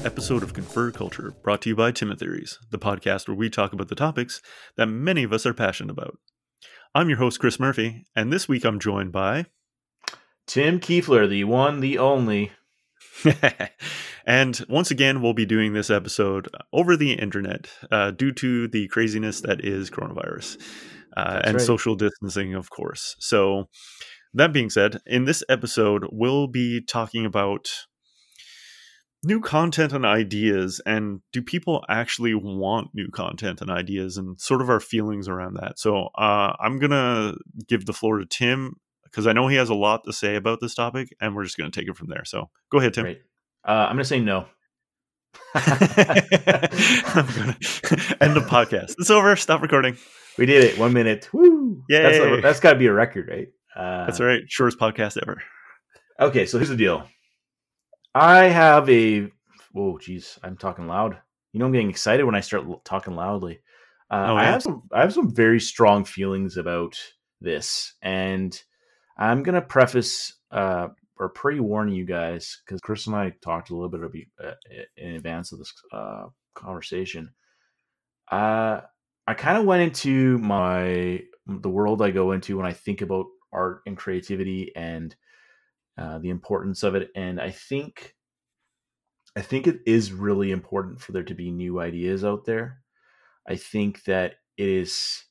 this episode of Confer Culture, brought to you by Timotheries, the podcast where we talk about the topics that many of us are passionate about. I'm your host, Chris Murphy, and this week I'm joined by Tim Kiefler, the one, the only. and once again, we'll be doing this episode over the internet uh, due to the craziness that is coronavirus uh, and right. social distancing, of course. So, that being said, in this episode, we'll be talking about new content and ideas and do people actually want new content and ideas and sort of our feelings around that? So uh, i'm gonna give the floor to tim because i know he has a lot to say about this topic and we're just gonna take it from there. So go ahead tim. Great. Uh, i'm gonna say no. I'm gonna end the podcast. It's over. Stop recording. We did it. One minute. Woo! Yeah, that's, that's got to be a record right? Uh, that's all right. Shortest podcast ever. Okay so here's the deal I have a. Oh, jeez, I'm talking loud. You know, I'm getting excited when I start talking loudly. Uh, oh. I have some. I have some very strong feelings about this, and I'm gonna preface uh, or pre-warn you guys because Chris and I talked a little bit uh, in advance of this uh, conversation. Uh, I kind of went into my the world I go into when I think about art and creativity and uh, the importance of it. And I think, I think it is really important for there to be new ideas out there. I think that it is,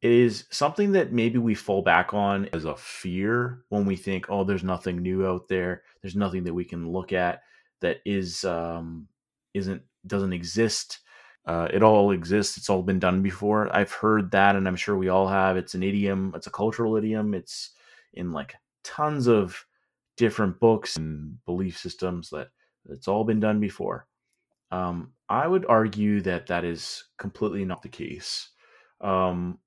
it is something that maybe we fall back on as a fear when we think, oh, there's nothing new out there. There's nothing that we can look at that is, um, isn't, doesn't exist. Uh, it all exists. It's all been done before. I've heard that, and I'm sure we all have. It's an idiom. It's a cultural idiom. It's in like tons of different books and belief systems that it's all been done before. Um, I would argue that that is completely not the case. Um,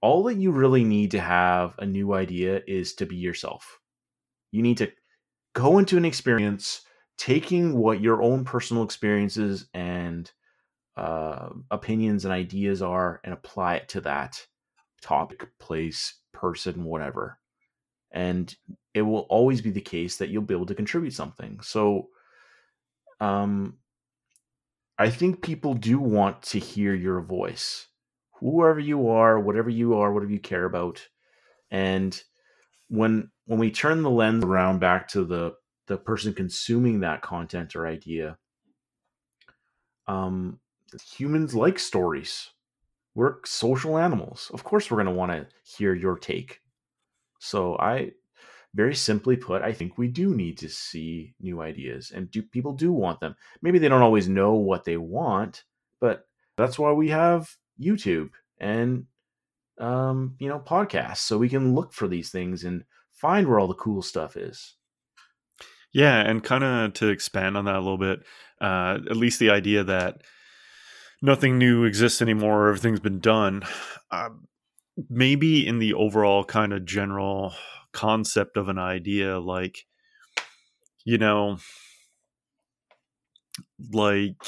all that you really need to have a new idea is to be yourself. You need to go into an experience taking what your own personal experiences and uh, opinions and ideas are and apply it to that topic, place, person, whatever and it will always be the case that you'll be able to contribute something. So, um, I think people do want to hear your voice, whoever you are, whatever you are, whatever you care about, and when when we turn the lens around back to the the person consuming that content or idea, um, humans like stories. We're social animals. Of course, we're going to want to hear your take so I very simply put, I think we do need to see new ideas and do people do want them. Maybe they don't always know what they want, but that's why we have YouTube and um, you know, podcasts so we can look for these things and find where all the cool stuff is. Yeah, and kind of to expand on that a little bit, uh, at least the idea that nothing new exists anymore, everything's been done. Um, maybe in the overall kind of general concept of an idea like you know like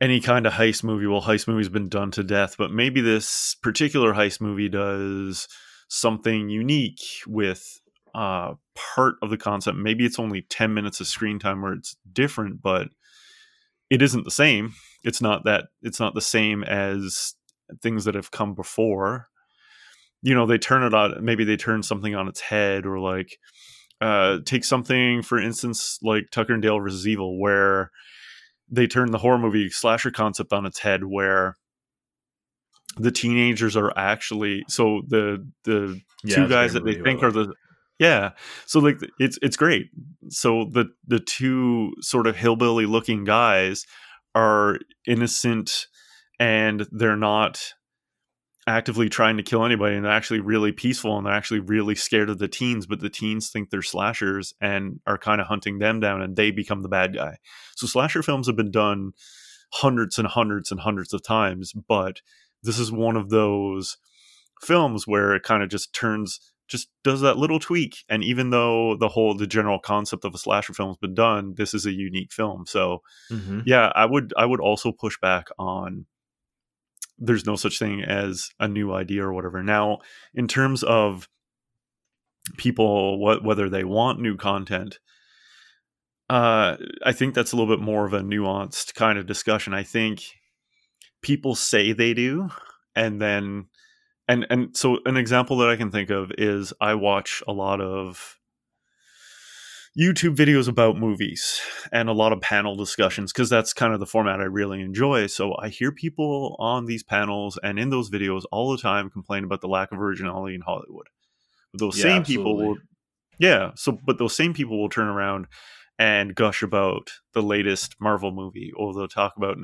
any kind of heist movie well heist movie's been done to death but maybe this particular heist movie does something unique with uh part of the concept. Maybe it's only 10 minutes of screen time where it's different but it isn't the same. It's not that it's not the same as things that have come before you know they turn it on maybe they turn something on its head or like uh take something for instance like tucker and dale versus evil where they turn the horror movie slasher concept on its head where the teenagers are actually so the the yeah, two guys that they think are the yeah so like it's it's great. So the the two sort of hillbilly looking guys are innocent and they're not actively trying to kill anybody and they're actually really peaceful and they're actually really scared of the teens but the teens think they're slashers and are kind of hunting them down and they become the bad guy so slasher films have been done hundreds and hundreds and hundreds of times but this is one of those films where it kind of just turns just does that little tweak and even though the whole the general concept of a slasher film has been done this is a unique film so mm-hmm. yeah i would i would also push back on there's no such thing as a new idea or whatever. Now, in terms of people, what whether they want new content, uh, I think that's a little bit more of a nuanced kind of discussion. I think people say they do, and then and and so an example that I can think of is I watch a lot of YouTube videos about movies and a lot of panel discussions because that's kind of the format I really enjoy. So I hear people on these panels and in those videos all the time complain about the lack of originality in Hollywood. But those yeah, same absolutely. people will, yeah. So, but those same people will turn around and gush about the latest Marvel movie, or they'll talk about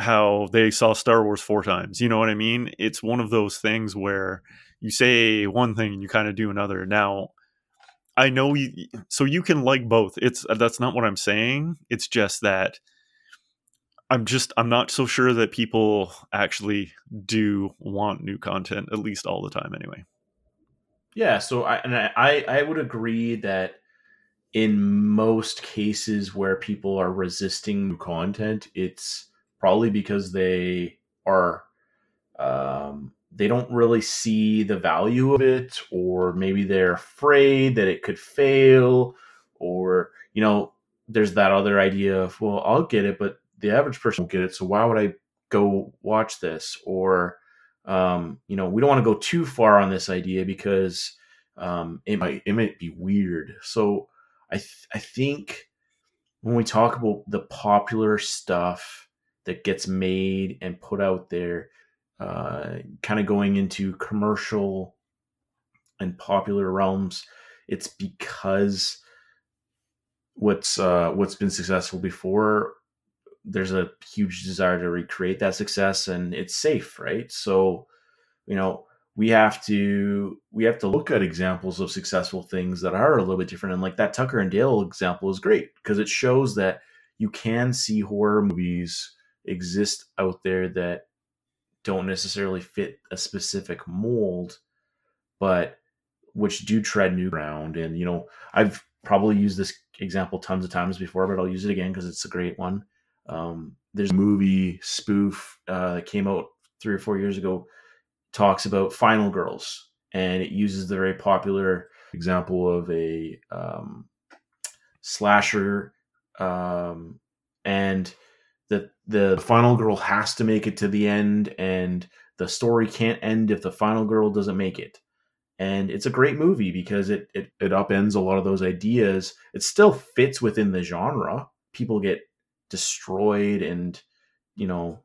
how they saw Star Wars four times. You know what I mean? It's one of those things where you say one thing and you kind of do another. Now, I know you, so you can like both. It's that's not what I'm saying. It's just that I'm just I'm not so sure that people actually do want new content at least all the time anyway. Yeah, so I and I I would agree that in most cases where people are resisting new content, it's probably because they are um, they don't really see the value of it, or maybe they're afraid that it could fail, or you know, there's that other idea of well, I'll get it, but the average person won't get it, so why would I go watch this? Or um, you know, we don't want to go too far on this idea because um, it might it might be weird. So I th- I think when we talk about the popular stuff that gets made and put out there, uh, kind of going into commercial and popular realms, it's because what's uh, what's been successful before. There's a huge desire to recreate that success, and it's safe, right? So, you know, we have to we have to look at examples of successful things that are a little bit different and like that tucker and dale example is great because it shows that you can see horror movies exist out there that don't necessarily fit a specific mold but which do tread new ground. And you know i've probably used this example tons of times before but i'll use it again because it's a great one. Um, there's a movie spoof uh, that came out three or four years ago talks about Final Girls, and it uses the very popular example of a um, slasher, um, and the the final girl has to make it to the end, and the story can't end if the final girl doesn't make it. And it's a great movie because it, it it upends a lot of those ideas. It still fits within the genre. People get destroyed and you know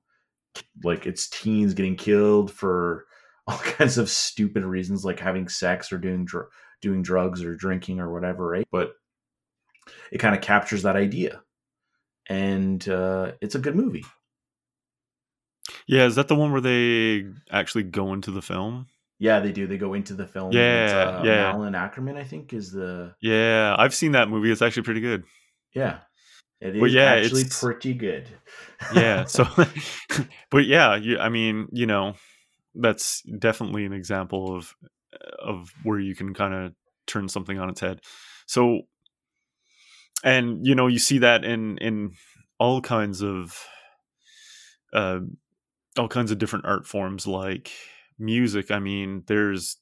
like it's teens getting killed for all kinds of stupid reasons like having sex or doing dr- doing drugs or drinking or whatever right but it kind of captures that idea and uh, it's a good movie. Yeah is that the one where they actually go into the film? Yeah they do. They go into the film yeah uh, yeah. Malin Akerman i think is the yeah i've seen that movie. It's actually pretty good. Yeah. It is yeah, actually pretty good. Yeah so but yeah you, i mean you know that's definitely an example of of where you can kind of turn something on its head. So, and you know, you see that in in all kinds of uh, all kinds of different art forms, like music. I mean, there's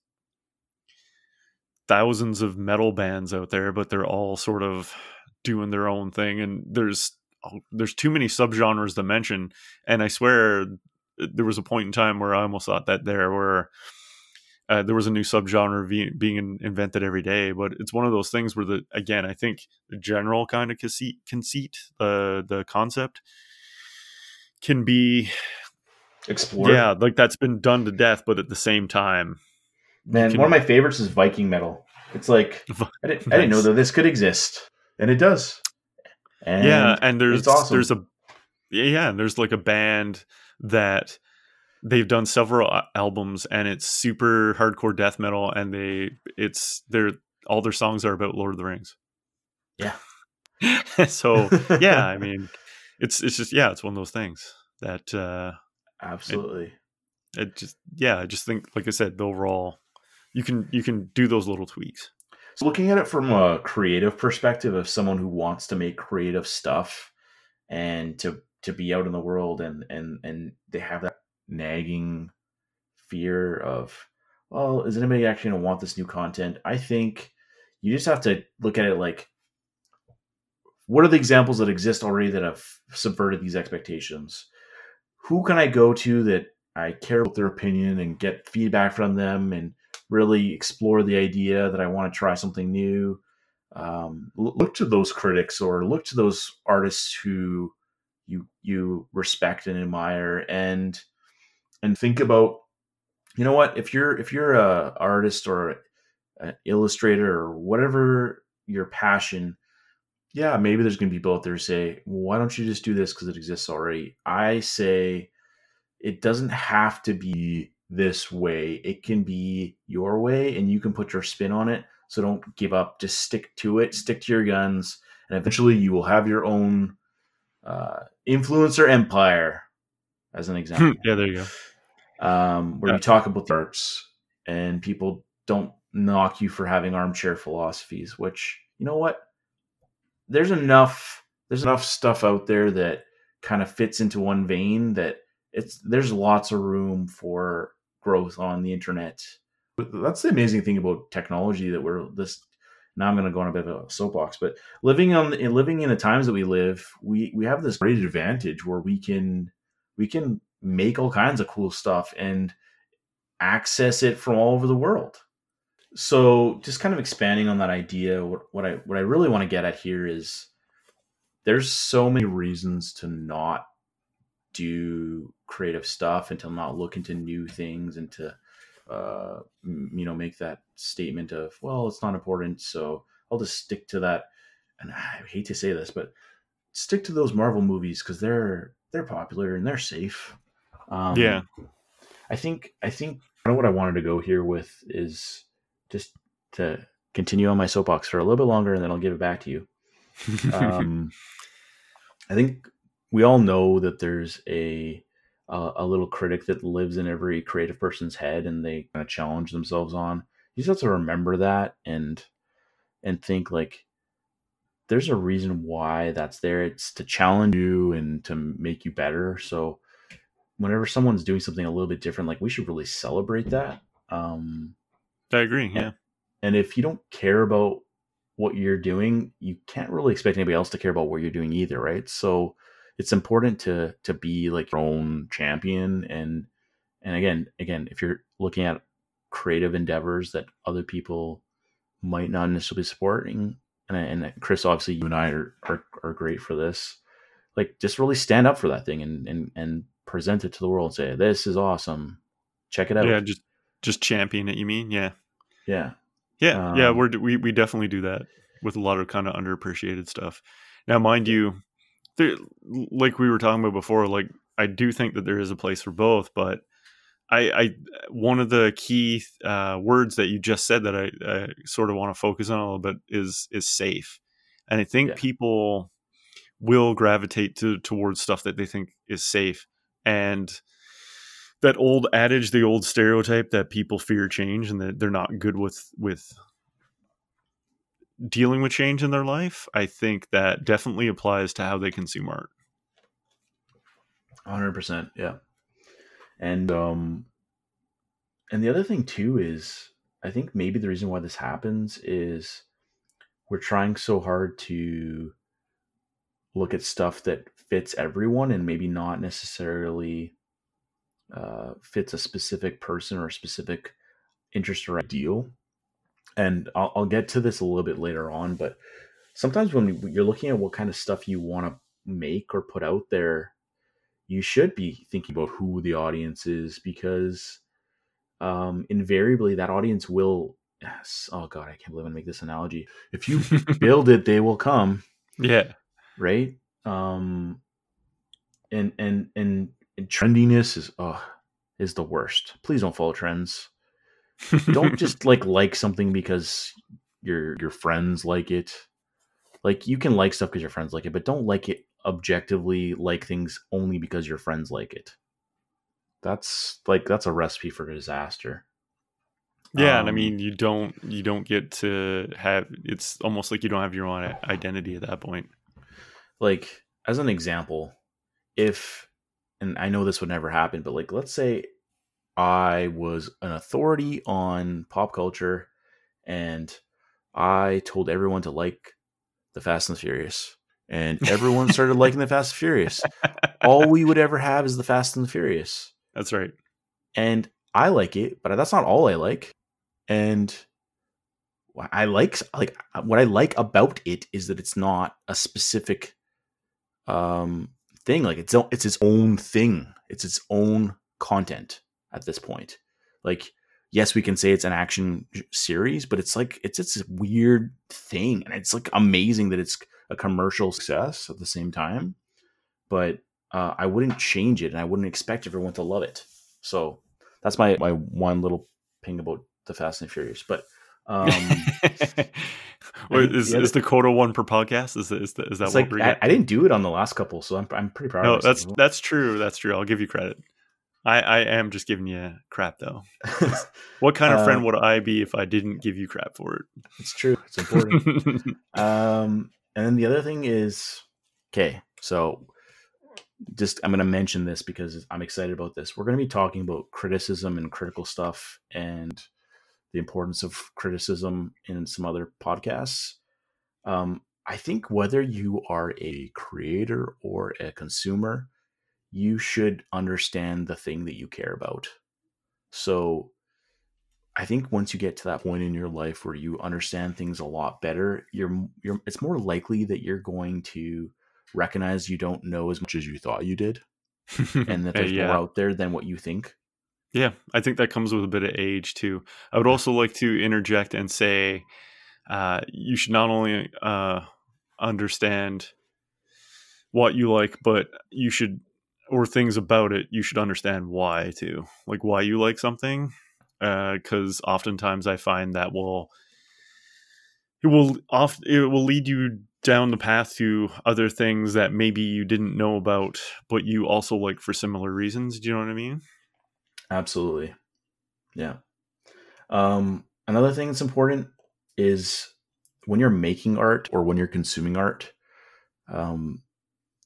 thousands of metal bands out there, but they're all sort of doing their own thing, and there's oh, there's too many subgenres to mention. And I swear there was a point in time where I almost thought that there were uh, there was a new subgenre being, being invented every day. But it's one of those things where the again, I think the general kind of conceit, conceit uh, the concept can be explored. Yeah, like that's been done to death, but at the same time, man, can, one of my favorites is Viking metal. It's like I didn't, I didn't know that this could exist, and it does. And yeah, and there's awesome. there's a yeah, and there's like a band that they've done several albums and it's super hardcore death metal and they it's their all their songs are about Lord of the Rings. Yeah. so yeah, I mean it's it's just yeah, it's one of those things that uh absolutely it, it just yeah, I just think like I said, the overall you can you can do those little tweaks. So looking at it from a creative perspective of someone who wants to make creative stuff and to to be out in the world and and and they have that nagging fear of well is anybody actually going to want this new content i think you just have to look at it like what are the examples that exist already that have subverted these expectations? Who can I go to that I care about their opinion and get feedback from them and really explore the idea that I want to try something new? Um, look to those critics or look to those artists who you you respect and admire and and think about you know what if you're if you're a artist or an illustrator or whatever your passion yeah maybe there's going to be out there say why don't you just do this because it exists already? I say it doesn't have to be this way. It can be your way and you can put your spin on it. So don't give up. Just stick to it. Stick to your guns and eventually you will have your own uh, influencer empire as an example yeah there you go um, where yeah. you talk about the arts and people don't knock you for having armchair philosophies, which you know what? There's enough there's enough stuff out there that kind of fits into one vein that it's there's lots of room for growth on the internet. That's the amazing thing about technology that we're this now I'm going to go on a bit of a soapbox, but living on living in the times that we live, we we have this great advantage where we can we can make all kinds of cool stuff and access it from all over the world. So just kind of expanding on that idea, what, what I what I really want to get at here is there's so many reasons to not do creative stuff and to not look into new things and to uh, you know make that statement of well it's not important so i'll just stick to that and i hate to say this but stick to those marvel movies because they're they're popular and they're safe um, yeah, I think I think kind of what I wanted to go here with is just to continue on my soapbox for a little bit longer, and then I'll give it back to you. Um, I think we all know that there's a a little critic that lives in every creative person's head, and they kind of challenge themselves on. You just have to remember that and and think like there's a reason why that's there. It's to challenge you and to make you better. So whenever someone's doing something a little bit different, like we should really celebrate that. Um, I agree. Yeah. And if you don't care about what you're doing, you can't really expect anybody else to care about what you're doing either, right? So it's important to to be like your own champion and and again, again, if you're looking at creative endeavors that other people might not necessarily be supporting, and, and Chris, obviously, you and I are, are are great for this. Like, just really stand up for that thing and and and present it to the world and say, "This is awesome. Check it out." Yeah, just just champion it. You mean? Yeah, yeah, yeah, um, yeah. We're we we definitely do that with a lot of kind of underappreciated stuff. Now, mind you, there, like we were talking about before, like I do think that there is a place for both, but I, I one of the key uh, words that you just said that I, I sort of want to focus on a little bit is is safe, and I think yeah. people will gravitate to towards stuff that they think is safe. And that old adage the old stereotype that people fear change and that they're not good with with dealing with change in their life i think that definitely applies to how they consume art. 100% yeah and um and the other thing too is i think maybe the reason why this happens is we're trying so hard to look at stuff that fits everyone and maybe not necessarily uh, fits a specific person or a specific interest or ideal. And I'll, I'll, get to this a little bit later on, but sometimes when you're looking at what kind of stuff you want to make or put out there, you should be thinking about who the audience is because um, invariably that audience will. Yes, oh God, I can't believe I make this analogy. If you build it, they will come. Yeah. Right um and and and, and trendiness is oh is the worst please don't follow trends don't just like like something because your your friends like it like you can like stuff because your friends like it but don't like it objectively like things only because your friends like it. That's like that's a recipe for disaster. Yeah um, and i um, mean you don't you don't get to have it's almost like you don't have your own identity at that point. Like as an example, if and I know this would never happen, but like let's say I was an authority on pop culture and I told everyone to like the Fast and the Furious and everyone started liking the Fast and Furious. All we would ever have is the Fast and the Furious. That's right. And I like it, but that's not all I like. And I like like what I like about it is that it's not a specific um thing. Like it's it's its own thing. It's its own content at this point. Like yes, we can say it's an action series, but it's like it's it's a weird thing, and it's like amazing that it's a commercial success at the same time. But uh, I wouldn't change it, and I wouldn't expect everyone to love it. So that's my my one little ping about the Fast and Furious. But um, is, the, is the quota one per podcast? Is, is, is that what like, I, I, didn't do it on the last couple, so I'm, I'm pretty proud. No, that's that's true. That's true. I'll give you credit. I, I am just giving you crap though. what kind of friend uh, would I be if I didn't give you crap for it? It's true. It's important. um, and then the other thing is, okay, so just I'm going to mention this because I'm excited about this. We're going to be talking about criticism and critical stuff and the importance of criticism in some other podcasts. Um, I think whether you are a creator or a consumer, you should understand the thing that you care about. So I think once you get to that point in your life where you understand things a lot better, you're you're it's more likely that you're going to recognize you don't know as much as you thought you did. and that there's yeah. more out there than what you think. Yeah, I think that comes with a bit of age too. I would also like to interject and say uh, you should not only uh, understand what you like, but you should or things about it, you should understand why too, like why you like something. Because uh, oftentimes I find that will it will off it will lead you down the path to other things that maybe you didn't know about, but you also like for similar reasons. Do you know what I mean? Absolutely. Yeah. Um, another thing that's important is when you're making art or when you're consuming art, um,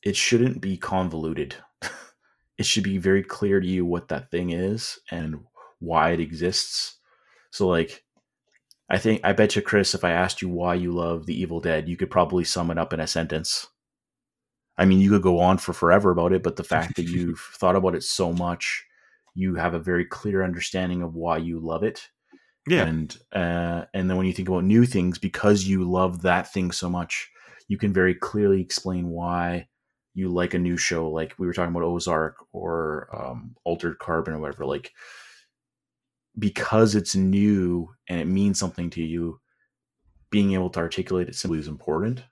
it shouldn't be convoluted it should be very clear to you what that thing is and why it exists. So like I think I bet you Chris if I asked you why you love The Evil Dead, you could probably sum it up in a sentence. I mean, you could go on for forever about it, but the fact that you've thought about it so much, you have a very clear understanding of why you love it. Yeah. And uh, and then when you think about new things, because you love that thing so much, you can very clearly explain why you like a new show, like we were talking about Ozark or um, Altered Carbon or whatever, like because it's new and it means something to you, being able to articulate it simply is important.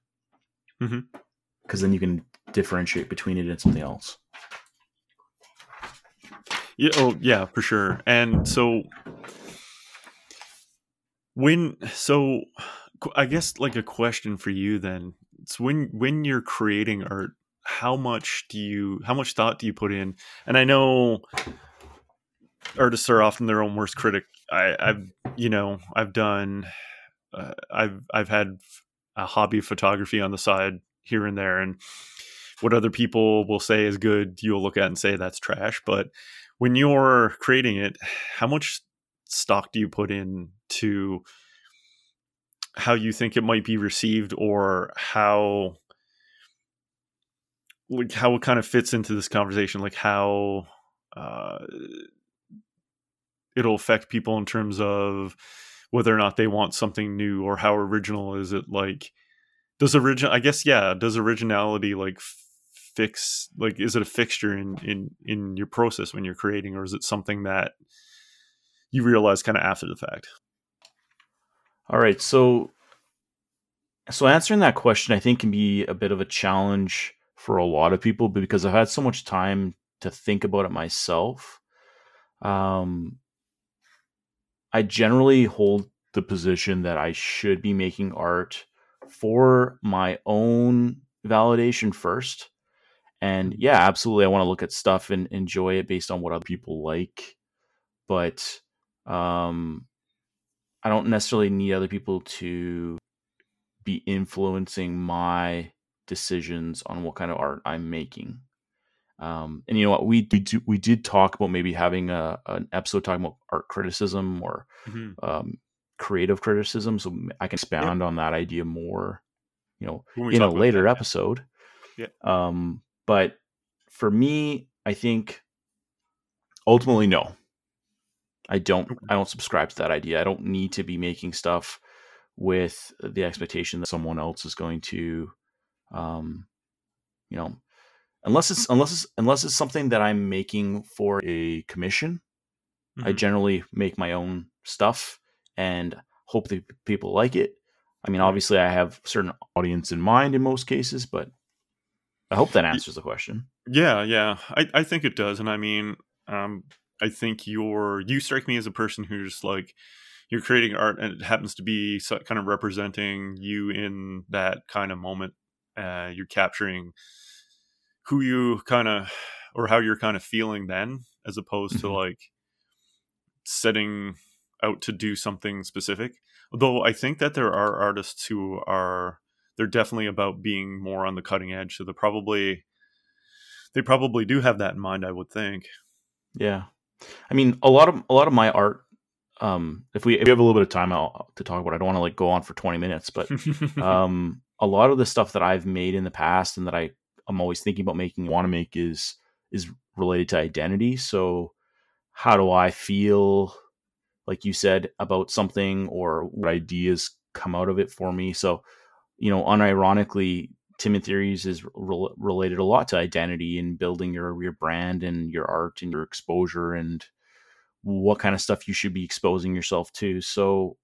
Because mm-hmm. then you can differentiate between it and something else. Yeah. Oh, yeah, for sure. And so when so I guess like a question for you then. It's when when you're creating art, how much do you how much thought do you put in and i know artists are often their own worst critic. I i've you know i've done uh, i've i've had a hobby of photography on the side here and there and what other people will say is good you'll look at and say that's trash but when you're creating it how much stock do you put in to how you think it might be received or how like how it kind of fits into this conversation, like how uh, it'll affect people in terms of whether or not they want something new or how original is it. Like, does original? I guess yeah. Does originality like fix? Like, is it a fixture in in in your process when you're creating, or is it something that you realize kind of after the fact? All right, so so answering that question, I think, can be a bit of a challenge for a lot of people, because I've had so much time to think about it myself, um, I generally hold the position that I should be making art for my own validation first. And yeah, absolutely, I want to look at stuff and enjoy it based on what other people like, but um, I don't necessarily need other people to be influencing my decisions on what kind of art I'm making. Um, and you know what we we, do, we did talk about maybe having a an episode talking about art criticism or mm-hmm. um, creative criticism, so I can expand on that idea more you know, in a later that, episode. Yeah. Um, but for me, I think ultimately no. I don't I don't subscribe to that idea. I don't need to be making stuff with the expectation that someone else is going to um you know unless it's unless it's unless it's something that I'm making for a commission. Mm-hmm. I generally make my own stuff and hope that people like it. I mean, obviously, I have certain audience in mind in most cases, but I hope that answers the question. Yeah, yeah, I, I think it does, and I mean, um, I think you're you strike me as a person who's like you're creating art, and it happens to be kind of representing you in that kind of moment. Uh, you're capturing who you kind of or how you're kind of feeling then, as opposed mm-hmm. to like setting out to do something specific. Though I think that there are artists who are they're definitely about being more on the cutting edge. So they're probably they probably do have that in mind. I would think. Yeah, I mean a lot of a lot of my art. Um, if we if we have a little bit of time I'll, to talk about, it, I don't want to like go on for twenty minutes, but um, a lot of the stuff that I've made in the past and that I I'm always thinking about making, want to make is is related to identity. So, how do I feel? Like you said about something, or what ideas come out of it for me. So, you know, unironically, Timid Theories is re- related a lot to identity and building your your brand and your art and your exposure and what kind of stuff you should be exposing yourself to. So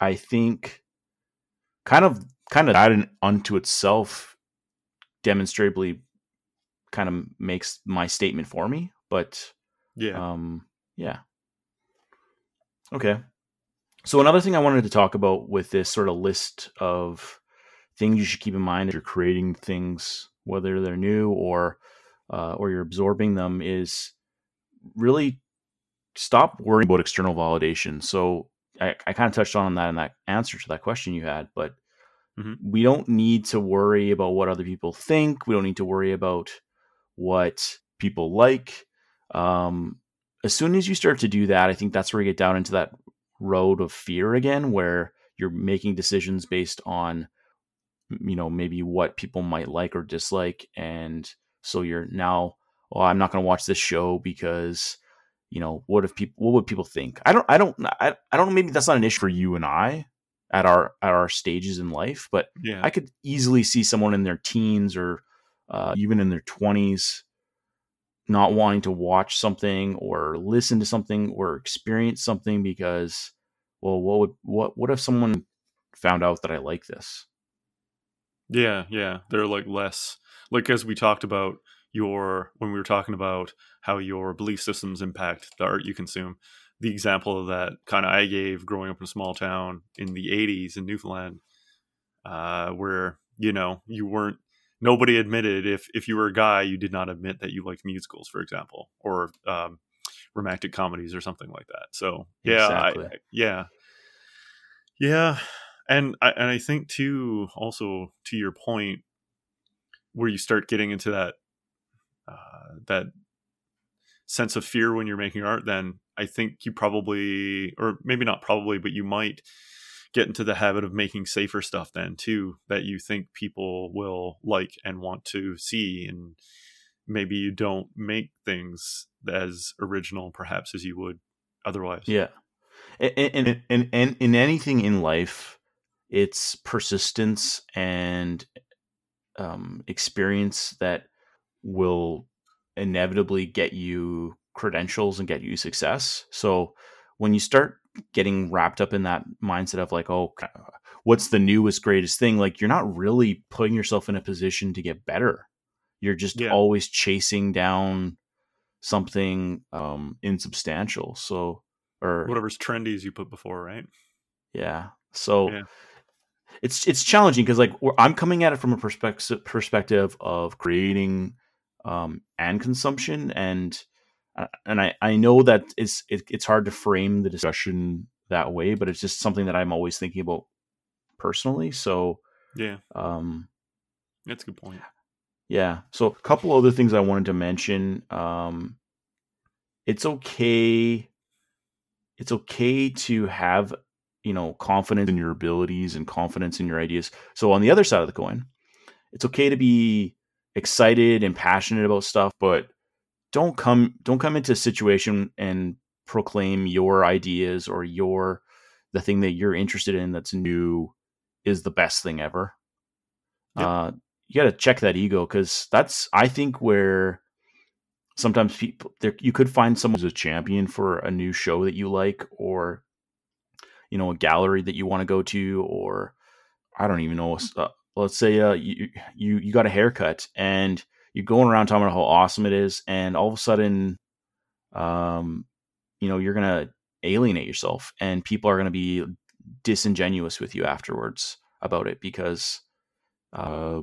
I think kind of kind of that unto itself demonstrably kind of makes my statement for me. But yeah, um, yeah. Okay. So another thing I wanted to talk about with this sort of list of things you should keep in mind as you're creating things, whether they're new or uh, or you're absorbing them, is really stop worrying about external validation. So I, I kind of touched on that in that answer to that question you had, but mm-hmm. we don't need to worry about what other people think. We don't need to worry about what people like. Um, as soon as you start to do that, I think that's where you get down into that road of fear again, where you're making decisions based on, you know, maybe what people might like or dislike. And so you're now, well, I'm not going to watch this show because, you know, what if people, what would people think? I don't, I don't, I, I don't. Maybe that's not an issue for you and I at our, at our stages in life, but yeah. I could easily see someone in their teens or uh, even in their 20s not wanting to watch something or listen to something or experience something because well what would what what if someone found out that I like this? Yeah, yeah. They're like less like as we talked about your when we were talking about how your belief systems impact the art you consume. The example that kind of I gave growing up in a small town in the 80s in Newfoundland uh, where you know you weren't nobody admitted if if you were a guy you did not admit that you liked musicals for example or um, romantic comedies or something like that so yeah exactly. I, yeah yeah and I, and I think too also to your point where you start getting into that uh, that sense of fear when you're making art then i think you probably or maybe not probably but you might get into the habit of making safer stuff then too that you think people will like and want to see and maybe you don't make things as original perhaps as you would otherwise. Yeah. And and, and, in anything in life it's persistence and um, experience that will inevitably get you credentials and get you success so when you start getting wrapped up in that mindset of like, oh, what's the newest, greatest thing? Like, you're not really putting yourself in a position to get better. You're just yeah. always chasing down something um, insubstantial. So, or whatever's trendy as you put before, right? Yeah. So, yeah. it's it's challenging because like I'm coming at it from a perspective perspective of creating um, and consumption and and I, I know that it's it, it's hard to frame the discussion that way, but it's just something that I'm always thinking about personally. So yeah, um, that's a good point. Yeah. So a couple other things I wanted to mention. Um, it's okay. It's okay to have you know confidence in your abilities and confidence in your ideas. So on the other side of the coin, it's okay to be excited and passionate about stuff, but don't come don't come into a situation and proclaim your ideas or your the thing that you're interested in that's new is the best thing ever. Yep. Uh, you got to check that ego because that's I think where sometimes people there you could find someone who's a champion for a new show that you like or you know a gallery that you want to go to or I don't even know uh, let's say uh, you you you got a haircut and you're going around talking about how awesome it is and all of a sudden um you know you're going to alienate yourself and people are going to be disingenuous with you afterwards about it because uh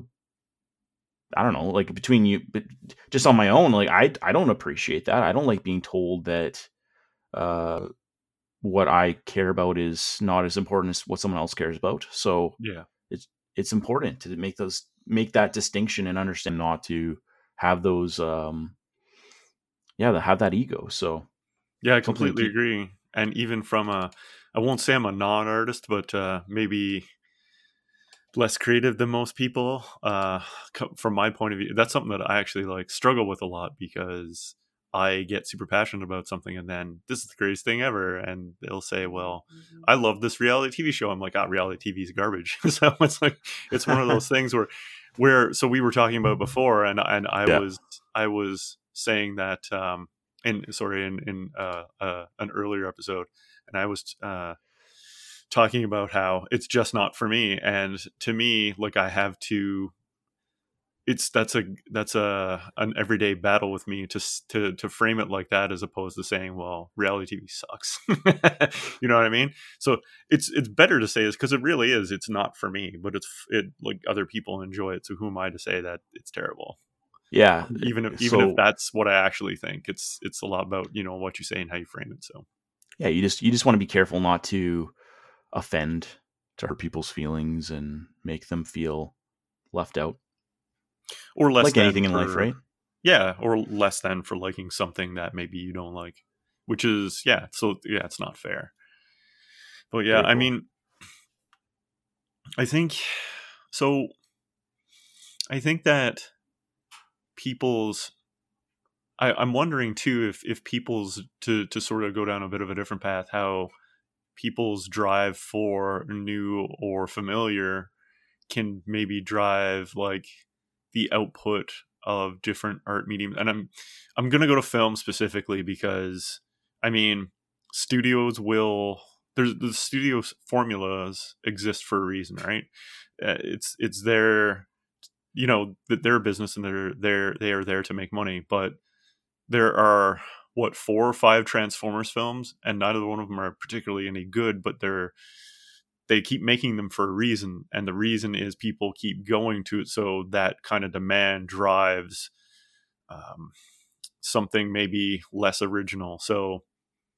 I don't know, like between you, but just on my own, like I, I don't appreciate that. I don't like being told that, uh, what I care about is not as important as what someone else cares about. So yeah, it's it's important to make those make that distinction and understand not to have those, um, yeah, to have that ego. So yeah, I completely agree. And even from a, I won't say I'm a non-artist, but uh, maybe less creative than most people uh, from my point of view that's something that i actually like struggle with a lot because i get super passionate about something and then this is the greatest thing ever and they'll say well mm-hmm. i love this reality tv show i'm like ah reality tv is garbage so it's like it's one of those things where where so we were talking about before and and i yeah. was i was saying that um in sorry in in uh, uh an earlier episode and i was uh talking about how it's just not for me and to me like i have to it's that's a that's a an everyday battle with me to to to frame it like that as opposed to saying well reality tv sucks. You know what i mean? So it's it's better to say this because it really is it's not for me but it's it like other people enjoy it so who am i to say that it's terrible? Yeah um, even if even so, if that's what i actually think it's it's a lot about you know what you say and how you frame it so. Yeah you just you just want to be careful not to offend to hurt people's feelings and make them feel left out or less like anything for, in life right yeah or less than for liking something that maybe you don't like which is yeah so yeah it's not fair but yeah cool. i mean i think so i think that people's I, i'm wondering too if if people's to to sort of go down a bit of a different path how people's drive for new or familiar can maybe drive like the output of different art mediums. And i'm i'm to go to film specifically because i mean studios will there's the studio formulas exist for a reason right? Uh, it's it's their you know their business and they're they're they are there to make money but there are what four or five Transformers films, and neither one of them are particularly any good, but they're they keep making them for a reason, and the reason is people keep going to it, so that kind of demand drives um, something maybe less original. So,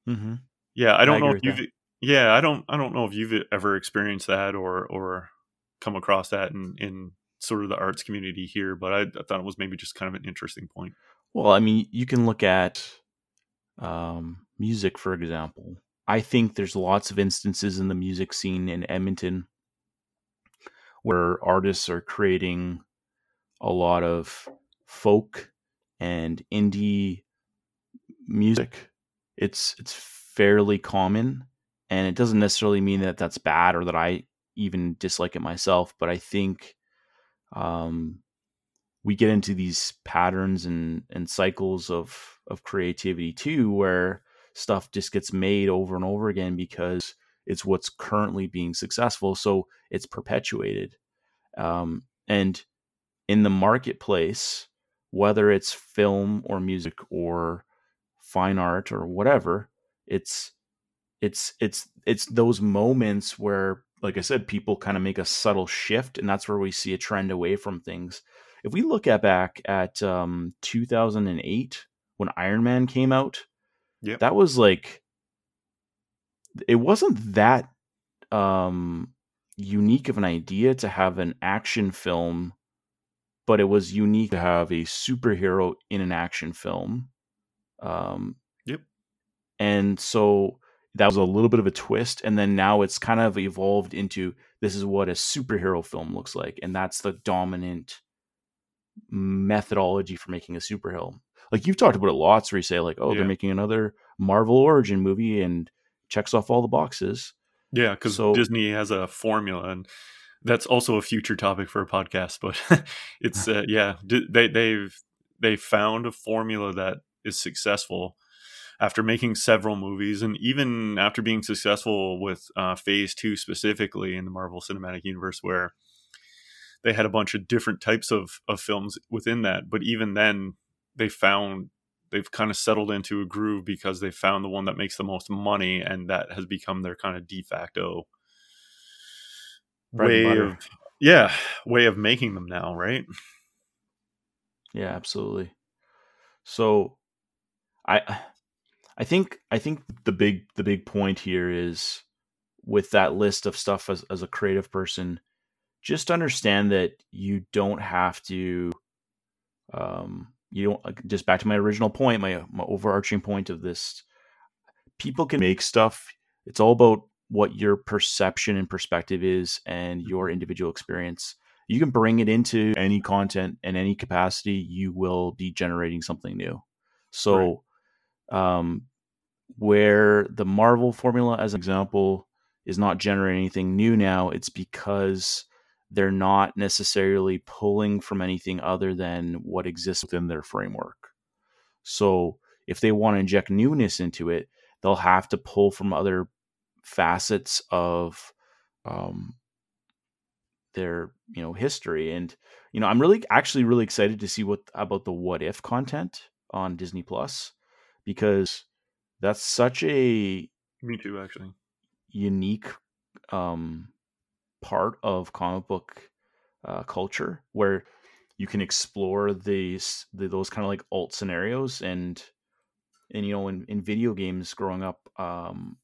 mm-hmm. yeah, I don't I know if you've that. yeah, I don't I don't know if you've ever experienced that or or come across that in in sort of the arts community here, but I, I thought it was maybe just kind of an interesting point. Well, I mean, you can look at um, music, for example. I think there's lots of instances in the music scene in Edmonton where artists are creating a lot of folk and indie music. It's it's fairly common, and it doesn't necessarily mean that that's bad or that I even dislike it myself. But I think um, we get into these patterns and and cycles of of creativity too where stuff just gets made over and over again because it's what's currently being successful so it's perpetuated. Um, and in the marketplace whether it's film or music or fine art or whatever it's it's it's it's those moments where like i said people kind of make a subtle shift and that's where we see a trend away from things. If we look at back at um, 2008 when Iron Man came out, yeah, that was like it wasn't that um, unique of an idea to have an action film, but it was unique to have a superhero in an action film. Um, yep. And so that was a little bit of a twist and then now it's kind of evolved into this is what a superhero film looks like and that's the dominant methodology for making a superhero like you've talked about it lots where you say like oh yeah. they're making another marvel origin movie and checks off all the boxes yeah because so, disney has a formula and that's also a future topic for a podcast but it's uh, yeah they they've they found a formula that is successful after making several movies and even after being successful with uh, phase two specifically in the marvel cinematic universe where they had a bunch of different types of, of films within that but even then they found they've kind of settled into a groove because they found the one that makes the most money and that has become their kind of de facto way of yeah way of making them now right? Yeah absolutely. So i I think I think the big the big point here is with that list of stuff as as a creative person, just understand that you don't have to um you don't just back to my original point, my my overarching point of this people can make stuff. It's all about what your perception and perspective is and your individual experience. You can bring it into any content in any capacity, you will be generating something new. So right um, where the Marvel formula, as an example, is not generating anything new now, it's because they're not necessarily pulling from anything other than what exists within their framework. So if they want to inject newness into it, they'll have to pull from other facets of um, their you know history and you know i'm really actually really excited to see what about the what if content on disney plus because that's such a me too actually unique um, part of comic book uh, culture where you can explore these the, those kind of like alt scenarios and and you know in, in video games growing up um,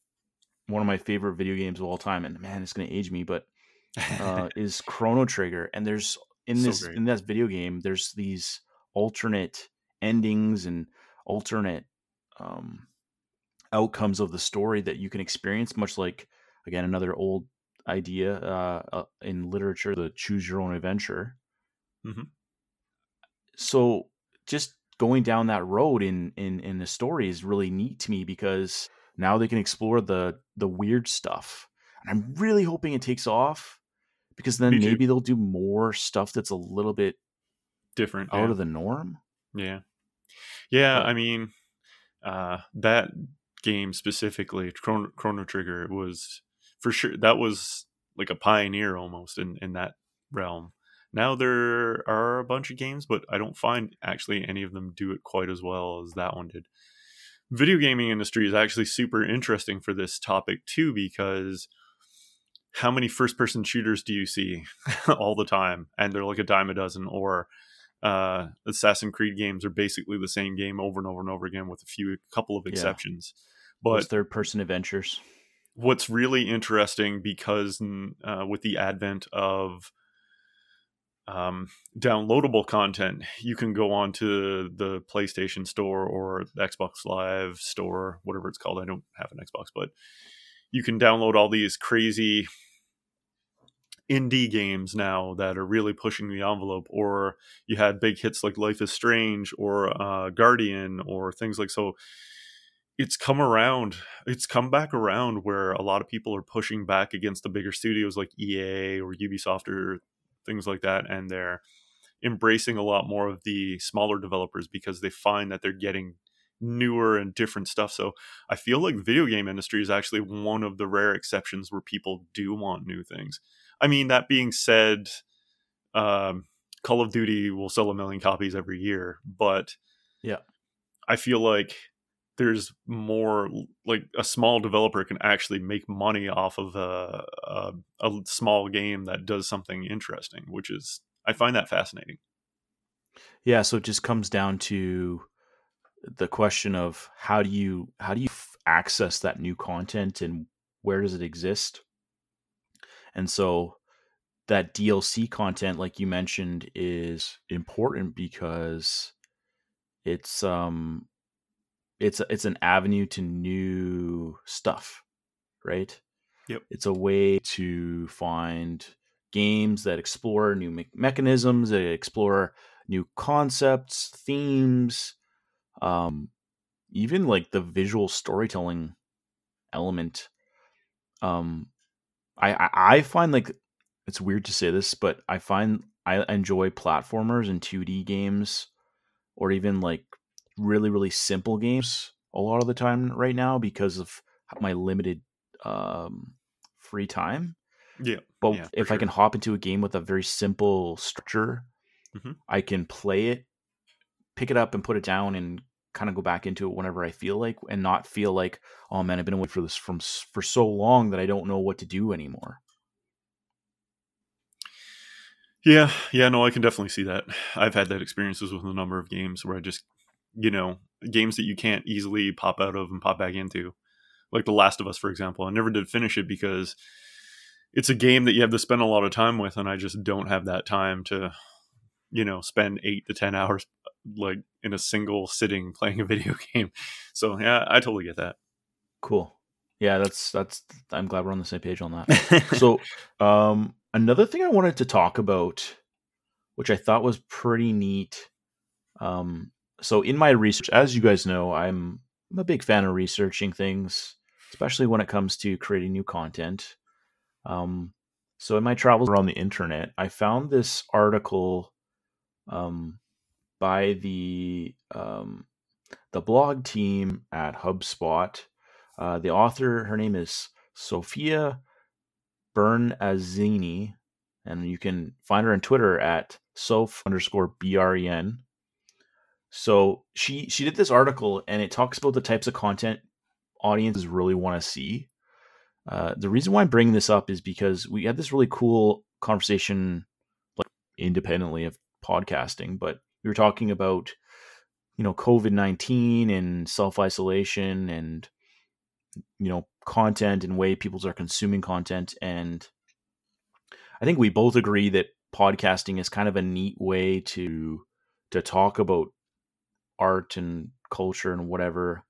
one of my favorite video games of all time and man it's going to age me but uh, is chrono trigger and there's in this so in this video game there's these alternate endings and alternate um, outcomes of the story that you can experience, much like again another old idea uh, uh, in literature, the choose your own adventure. Mm-hmm. So just going down that road in in in the story is really neat to me because now they can explore the the weird stuff, and I'm really hoping it takes off because then maybe they'll do more stuff that's a little bit different out yeah. of the norm. Yeah, yeah. But, I mean, uh, that game specifically, Chrono, Chrono Trigger, was for sure that was like a pioneer almost in in that realm. Now there are a bunch of games, but I don't find actually any of them do it quite as well as that one did. Video gaming industry is actually super interesting for this topic too because how many first person shooters do you see all the time and they're like a dime a dozen or uh, Assassin's Creed games are basically the same game over and over and over again with a few a couple of exceptions. Yeah. But third person adventures. What's really interesting because uh, with the advent of um, downloadable content, you can go on to the PlayStation Store or Xbox Live Store, whatever it's called. I don't have an Xbox, but you can download all these crazy indie games now that are really pushing the envelope or you had big hits like life is strange or uh, guardian or things like so it's come around it's come back around where a lot of people are pushing back against the bigger studios like ea or ubisoft or things like that and they're embracing a lot more of the smaller developers because they find that they're getting newer and different stuff. So i feel like video game industry is actually one of the rare exceptions where people do want new things. I mean, that being said, um, Call of Duty will sell a million copies every year, but yeah, I feel like there's more like a small developer can actually make money off of a, a, a small game that does something interesting, which is I find that fascinating. Yeah, so it just comes down to the question of how do you how do you access that new content and where does it exist and so that DLC content, like you mentioned, is important because it's um it's it's an avenue to new stuff, right? Yep. It's a way to find games that explore new me- mechanisms, that explore new concepts, themes, um, even like the visual storytelling element. Um, I, I I find like it's weird to say this, but I find I enjoy platformers and 2D games, or even like really really simple games a lot of the time right now because of my limited um, free time. Yeah. But yeah, if sure. I can hop into a game with a very simple structure, mm-hmm. I can play it, pick it up, and put it down, and kind of go back into it whenever I feel like, and not feel like, oh man, I've been away for this from for so long that I don't know what to do anymore. Yeah, yeah, no, I can definitely see that. I've had that experiences with a number of games where I just, you know, games that you can't easily pop out of and pop back into. Like The Last of Us, for example. I never did finish it because it's a game that you have to spend a lot of time with, and I just don't have that time to, you know, spend eight to 10 hours like in a single sitting playing a video game. So, yeah, I totally get that. Cool. Yeah, that's that's I'm glad we're on the same page on that. so, um another thing I wanted to talk about, which I thought was pretty neat. Um, so in my research, as you guys know, I'm, I'm a big fan of researching things, especially when it comes to creating new content. Um, so in my travels around the internet, I found this article um, by the um, the blog team at HubSpot. Uh, the author, her name is Sophia Bernazzani, and you can find her on Twitter at soph underscore bren. So she she did this article and it talks about the types of content audiences really want to see. Uh, the reason why I'm bringing this up is because we had this really cool conversation, like independently of podcasting, but we were talking about you know COVID nineteen and self isolation and you know content and way people are consuming content and i think we both agree that podcasting is kind of a neat way to to talk about art and culture and whatever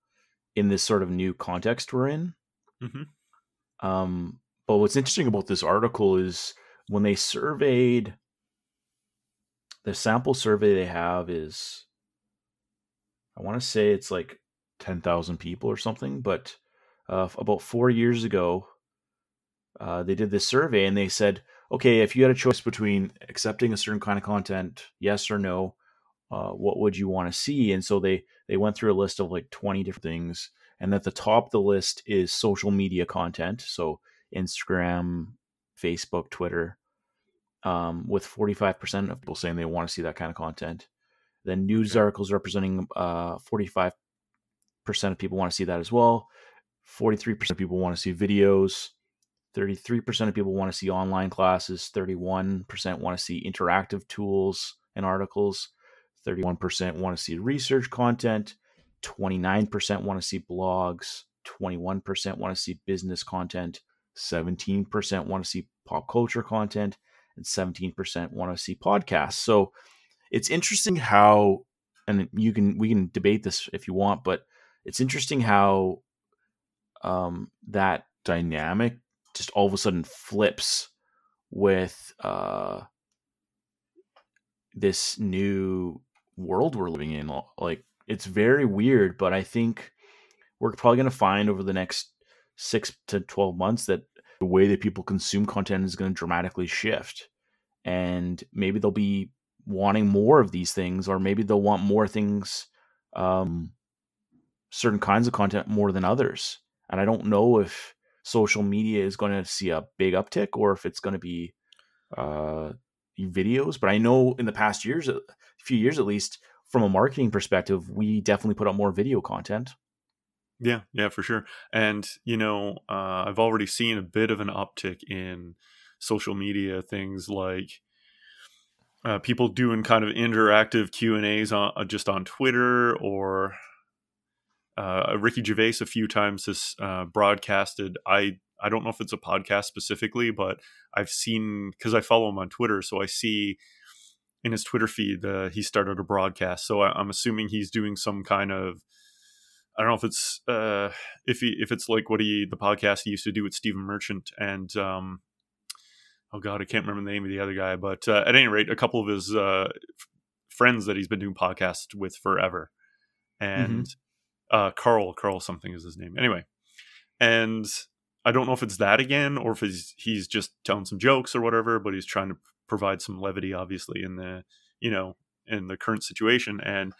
in this sort of new context we're in mm-hmm. um, but what's interesting about this article is when they surveyed the sample survey they have is i want to say it's like 10,000 people or something but uh, about four years ago, uh, they did this survey and they said, okay, if you had a choice between accepting a certain kind of content, yes or no, uh, what would you want to see? And so they they went through a list of like 20 different things. And at the top of the list is social media content. So Instagram, Facebook, Twitter, um, with 45% of people saying they want to see that kind of content. Then news okay. articles representing uh, 45% of people want to see that as well. 43% of people want to see videos. 33% of people want to see online classes. 31% want to see interactive tools and articles. 31% want to see research content. 29% want to see blogs. 21% want to see business content. 17% want to see pop culture content. And 17% want to see podcasts. So it's interesting how, and you can, we can debate this if you want, but it's interesting how um, that dynamic just all of a sudden flips with uh, this new world we're living in. Like it's very weird, but I think we're probably going to find over the next six to 12 months that the way that people consume content is going to dramatically shift. And maybe they'll be wanting more of these things, or maybe they'll want more things, um, certain kinds of content more than others. And I don't know if social media is going to see a big uptick or if it's going to be uh, videos. But I know in the past years, a few years at least, from a marketing perspective, we definitely put out more video content. Yeah, yeah, for sure. And you know, uh, I've already seen a bit of an uptick in social media things like uh, people doing kind of interactive Q and A's on uh, just on Twitter or uh, Ricky Gervais a few times has uh, broadcasted. I I don't know if it's a podcast specifically, but I've seen because I follow him on Twitter, so I see in his Twitter feed uh, he started a broadcast. So I, am assuming he's doing some kind of I don't know if it's uh, if he if it's like what he the podcast he used to do with Stephen Merchant and um, oh god I can't remember the name of the other guy, but uh, at any rate, a couple of his uh, f- friends that he's been doing podcasts with forever, and mm-hmm. uh, Karl Karl something is his name anyway, and I don't know if it's that again or if he's he's just telling some jokes or whatever, but he's trying to provide some levity, obviously in the you know in the current situation and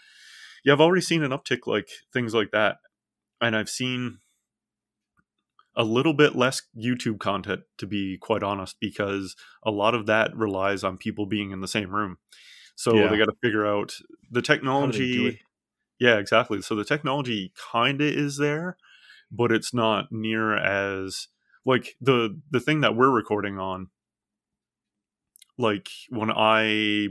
yeah, I've already seen an uptick like things like that. And I've seen a little bit less YouTube content, to be quite honest, because a lot of that relies on people being in the same room. So yeah. they got to figure out the technology. Yeah, exactly. So the technology kind of is there, but it's not near as like the the thing that we're recording on. Like when I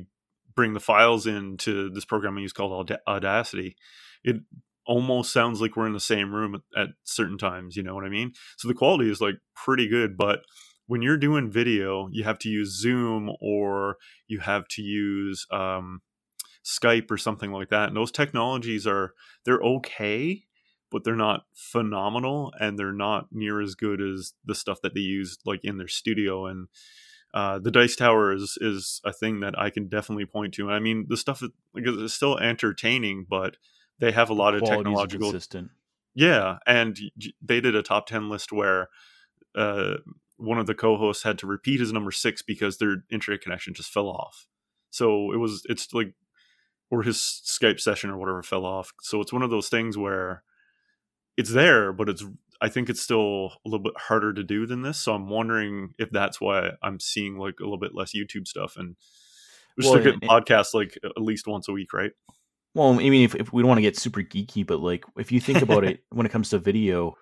bring the files into this program I use called Audacity, it almost sounds like we're in the same room at, at, certain times. You know what I mean? So the quality is like pretty good, but when you're doing video, you have to use Zoom or you have to use um, Skype or something like that. And those technologies are they're okay, but they're not phenomenal, and they're not near as good as the stuff that they use like in their studio and uh, the dice tower is is a thing that I can definitely point to. I mean, the stuff is, like, is still entertaining, but they have a lot of technological. Consistent. Yeah, and they did a top ten list where uh, one of the co-hosts had to repeat his number six because their internet connection just fell off. So it was it's like or his Skype session or whatever fell off. So it's one of those things where it's there, but it's I think it's still a little bit harder to do than this. So I'm wondering if that's why I'm seeing like a little bit less YouTube stuff and we're well, still getting podcasts like at least once a week, right? Well, I mean, if, if we don't want to get super geeky, but like if you think about it, when it comes to video,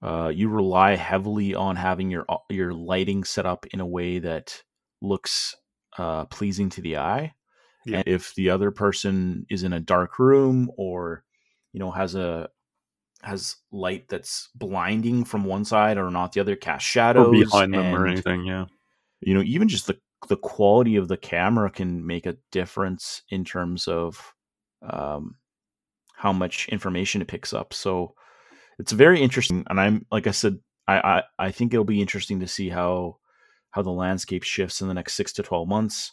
uh, you rely heavily on having your uh, your lighting set up in a way that looks uh, pleasing to the eye. Yeah. And if the other person is in a dark room or you know has a has light that's blinding from one side or not the other, cast shadows or behind them and, or anything. Yeah, you know, even just the the quality of the camera can make a difference in terms of um, how much information it picks up. So it's very interesting, and I'm like I said, I, I I think it'll be interesting to see how how the landscape shifts in the next six to twelve months.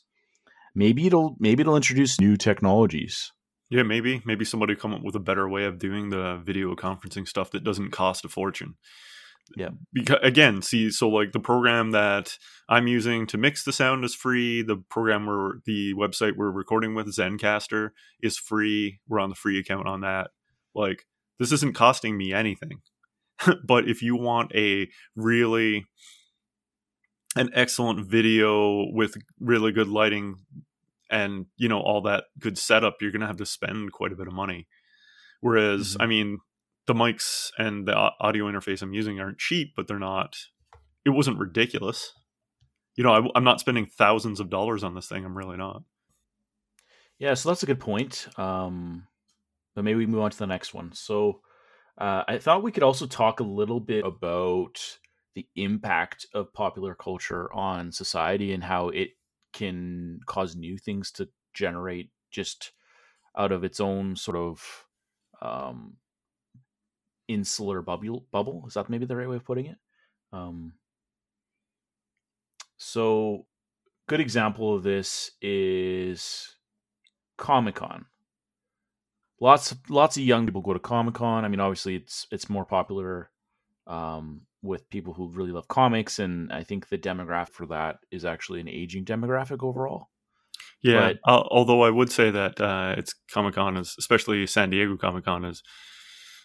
Maybe it'll maybe it'll introduce new technologies yeah, maybe maybe somebody come up with a better way of doing the video conferencing stuff that doesn't cost a fortune. Yeah. Because again, see, so like the program that I'm using to mix the sound is free. The program where the website we're recording with, Zencastr is free. We're on the free account on that. Like this isn't costing me anything. but if you want a really an excellent video with really good lighting and you know all that good setup you're going to have to spend quite a bit of money. Whereas mm-hmm. i mean the mics and the audio interface i'm using aren't cheap but they're not it wasn't ridiculous. You know I, am not spending thousands of dollars on this thing i'm really not. Yeah so that's a good point um but maybe we move on to the next one. So uh, i thought we could also talk a little bit about the impact of popular culture on society and how it can cause new things to generate just out of its own sort of um, insular bubble. Bubble is that maybe the right way of putting it? Um, so, good example of this is Comic Con. Lots, lots of young people go to Comic Con. I mean, obviously, it's it's more popular um, with people who really love comics, and I think the demographic for that is actually an aging demographic overall. Yeah, but, uh, although I would say that uh, it's Comic Con is, especially San Diego Comic Con, has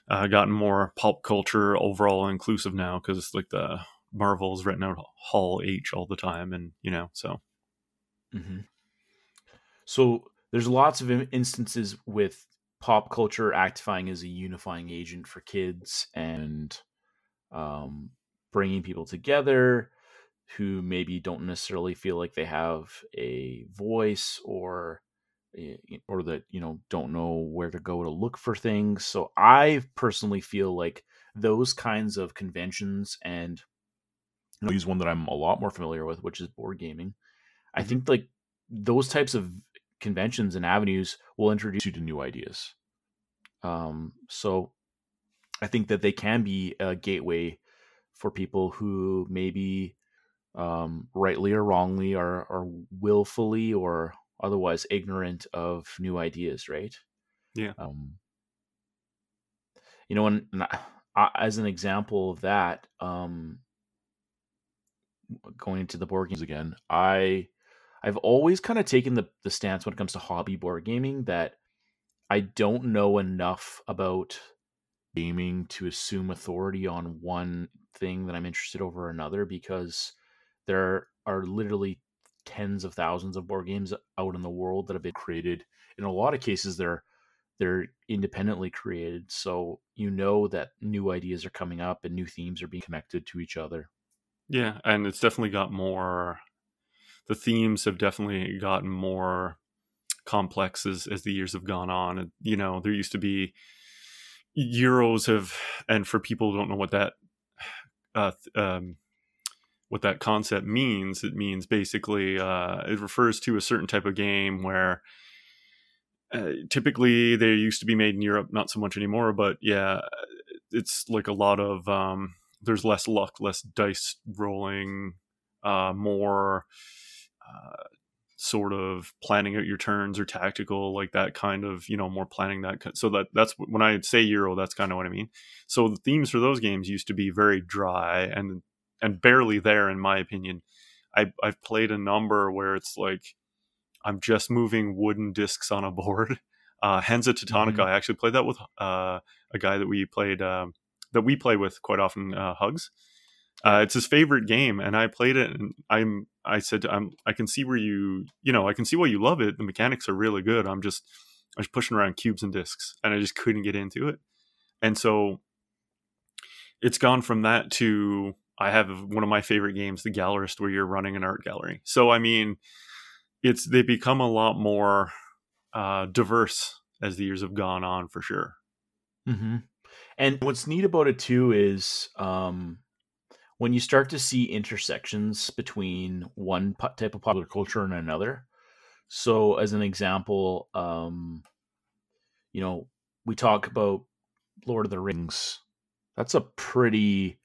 uh, gotten more pulp culture overall inclusive now because it's like the Marvel's written out Hall H all the time, and you know so. Mm-hmm. So there's lots of instances with pop culture actifying as a unifying agent for kids and um, bringing people together who maybe don't necessarily feel like they have a voice or eh, or that you know don't know where to go to look for things. So i personally feel like those kinds of conventions and you know, use one that i'm a lot more familiar with which is board gaming. Mm-hmm. i think like those types of conventions and avenues will introduce you to new ideas. Um so I think that they can be a gateway for people who maybe um, rightly or wrongly are, are willfully or otherwise ignorant of new ideas, right? Yeah. Um, you know, and, and I, as an example of that, um, going into the board games again, I I've always kind of taken the the stance when it comes to hobby board gaming that I don't know enough about gaming to assume authority on one thing that I'm interested over another because there are literally tens of thousands of board games out in the world that have been created. In a lot of cases, they're they're independently created, so you know that new ideas are coming up and new themes are being connected to each other. Yeah, and it's definitely got more. The themes have definitely gotten more complex as, as the years have gone on. And, you know, there used to be Euros have, and for people who don't know what that, uh, um, what that concept means, it means basically uh, it refers to a certain type of game where uh, typically they used to be made in Europe, not so much anymore. But yeah, it's like a lot of um, there's less luck, less dice rolling, uh, more uh, sort of planning out your turns or tactical like that kind of you know more planning that so that that's when i say euro that's kind of what i mean. So the themes for those games used to be very dry and and barely there in my opinion. I i've played a number where it's like i'm just moving wooden discs on a board. Uh Hansa Teutonica mm-hmm. i actually played that with uh a guy that we played um that we play with quite often uh hugs uh, it's his favorite game, and I played it, and I'm I said I'm I can see where you you know I can see why you love it. The mechanics are really good. I'm just I was pushing around cubes and discs, and I just couldn't get into it. And so it's gone from that to I have one of my favorite games, The Gallerist, where you're running an art gallery. So I mean, it's they become a lot more uh, diverse as the years have gone on, for sure. Mm-hmm. And what's neat about it too is um, when you start to see intersections between one type of popular culture and another. So, as an example, um, you know, we talk about Lord of the Rings. That's a pretty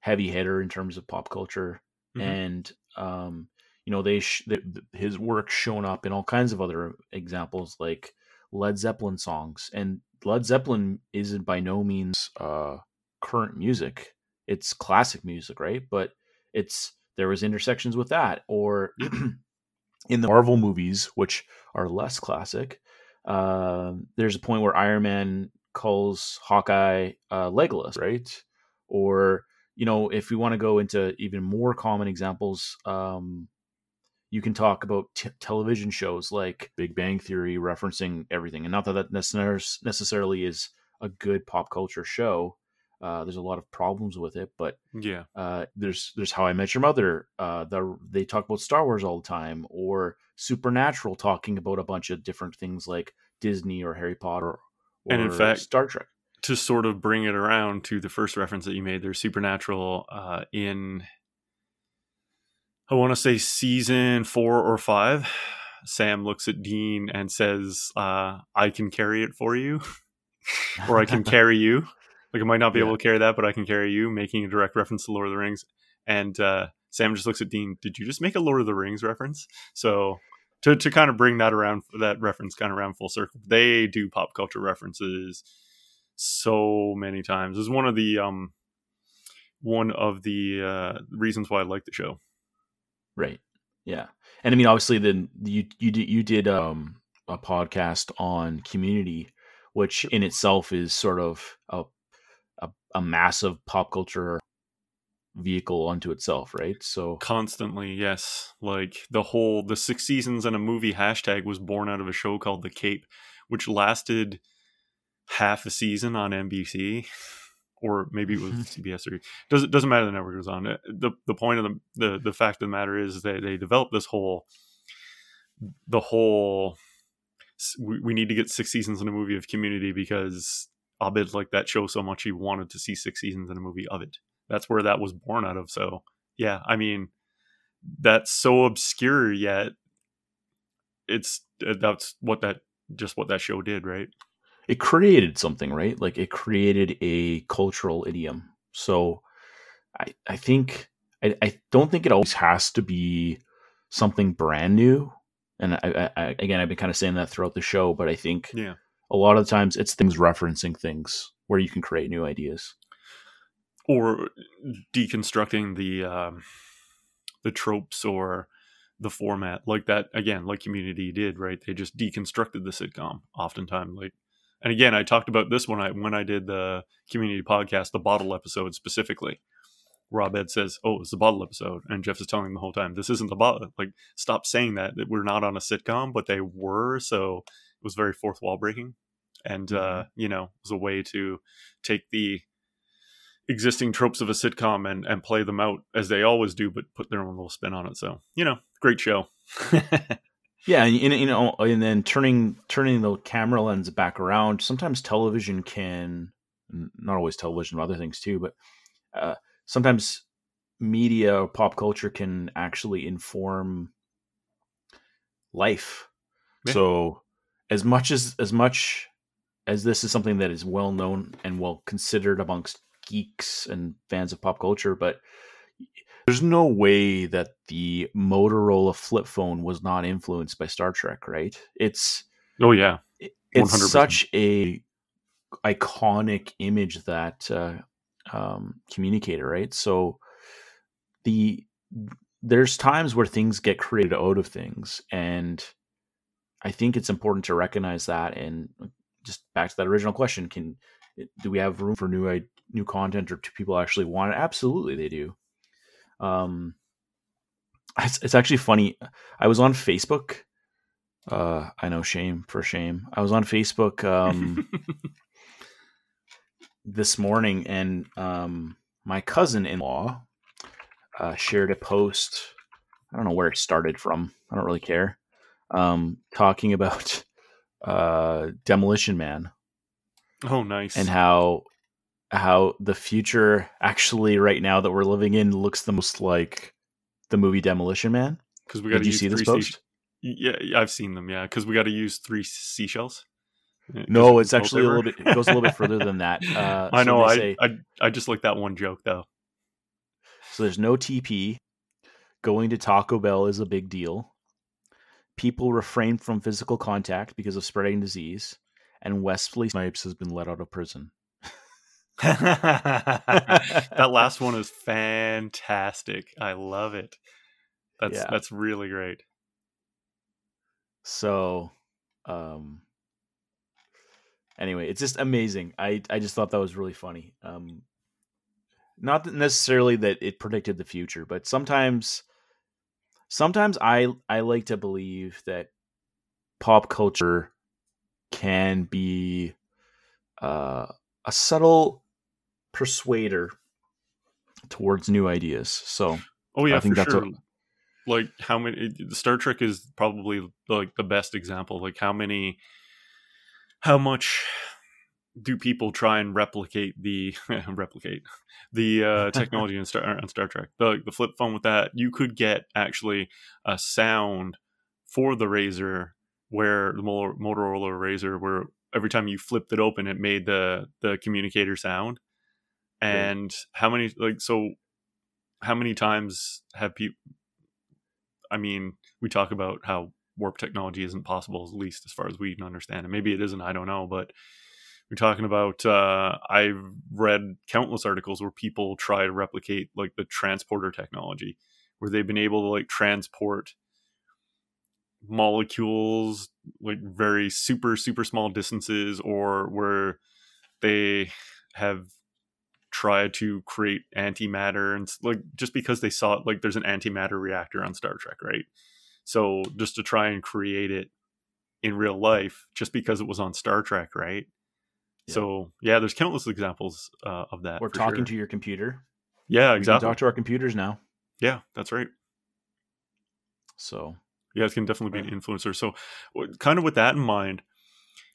heavy hitter in terms of pop culture, mm-hmm. and um, you know, they sh- his work shown up in all kinds of other examples, like Led Zeppelin songs. And Led Zeppelin isn't by no means uh, current music it's classic music, right? But it's there was intersections with that, or in the Marvel movies, which are less classic. Uh, there's a point where Iron Man calls Hawkeye uh, Legolas, right? Or you know, if we want to go into even more common examples, um, you can talk about t- television shows like Big Bang Theory referencing everything, and not that that necessarily is a good pop culture show, uh, there's a lot of problems with it, but yeah, uh, there's there's How I Met Your Mother. Uh, the, they talk about Star Wars all the time, or Supernatural talking about a bunch of different things like Disney or Harry Potter, or and in fact, Star Trek. To sort of bring it around to the first reference that you made, there's Supernatural uh, in I want to say season four or five. Sam looks at Dean and says, uh, "I can carry it for you." or I can carry you. Like I might not be yeah. able to carry that, but I can carry you, making a direct reference to Lord of the Rings. And uh, Sam just looks at Dean. Did you just make a Lord of the Rings reference? So to to kind of bring that around, that reference kind of around full circle, they do pop culture references so many times. Is one of the um one of the uh, reasons why I like the show. Right. Yeah. And I mean, obviously, then you you did you did um a podcast on community, which in itself is sort of a a, massive pop culture vehicle unto itself, right? So constantly, yes. Like the whole the six seasons and a movie hashtag was born out of a show called The Cape, which lasted half a season on NBC, or maybe it was CBS or doesn't doesn't matter the network it was on. the The point of the the the fact of the matter is that they developed this whole the whole we, we need to get six seasons in a movie of Community because Abed like that show so much he wanted to see six seasons in a movie of it. That's where that was born out of. So yeah, I mean, that's so obscure yet it's uh, that's what that just what that show did, right? it created something, right? Like it created a cultural idiom. So I I think I, I don't think it always has to be something brand new. And I, I, again, I've been kind of saying that throughout the show, but I think yeah. A lot of times it's things referencing things where you can create new ideas. Or deconstructing the um, the tropes or the format like that again like community did right? They just deconstructed the sitcom oftentimes like and again i talked about this when i when i did the community podcast the bottle episode specifically. Abed says oh it's the bottle episode and jeff is telling him the whole time this isn't the bottle like stop saying that we're not on a sitcom but they were so was very fourth wall breaking and mm-hmm. uh you know it was a way to take the existing tropes of a sitcom and and play them out as they always do, but put their own little spin on it. So you know, great show. yeah, and you know, and then turning turning the camera lens back around. Sometimes television can, not always television, but other things too, but uh, sometimes media or pop culture can actually inform life. Yeah. So as much as as much as this is something that is well known and well considered amongst geeks and fans of pop culture, but there's no way that the Motorola flip phone was not influenced by Star Trek, right? It's oh yeah, it's 100%. such a iconic image that uh, um, communicator, right? So the there's times where things get created out of things, and I think it's important to recognize that. And just back to that original question: Can do we have room for new new content or do people actually want it? Absolutely, they do. Um, it's, it's actually funny. I was on Facebook. Uh, I know shame for shame. I was on Facebook um, this morning, and um, my cousin-in-law uh, shared a post. I don't know where it started from. I don't really care. Um, talking about uh, Demolition Man. Oh, nice. And how how the future actually right now that we're living in looks the most like the movie Demolition Man. Because we got. Did you see this post? Sea- yeah, I've seen them. Yeah, because we got to use three seashells. No, it's actually a little bit. It goes a little bit further than that. Uh, I know. I, say, I I just like that one joke though. So there's no TP. Going to Taco Bell is a big deal. People refrain from physical contact because of spreading disease, and Wesley Snipes has been let out of prison. that last one is fantastic. I love it. That's yeah. that's really great. So, um anyway, it's just amazing. I I just thought that was really funny. Um not necessarily that it predicted the future, but sometimes sometimes I I like to believe that pop culture can be uh, a subtle persuader towards new ideas. So, oh yeah, I think that's sure. what, like how many Star Trek is probably like the best example. Like how many, how much do people try and replicate the replicate the uh, technology in Star on Star Trek? The the flip phone with that, you could get actually a sound for the Razr, where the Motorola Razr, where every time you flipped it open, it made the the communicator sound and how many like so how many times have people i mean we talk about how warp technology isn't possible at least as far as we can understand and maybe it isn't i don't know but we're talking about uh, i've read countless articles where people try to replicate like the transporter technology where they've been able to like transport molecules like very super super small distances or where they have tried to create antimatter and like just because they saw it like there's an antimatter reactor on Star Trek, right? So just to try and create it in real life just because it was on Star Trek, right? Yeah. So yeah, there's countless examples uh, of that. We're talking sure. to your computer. Yeah, exactly. talk to our computers now. Yeah, that's right. So yeah, it can definitely be an influencer. So, kind of with that in mind,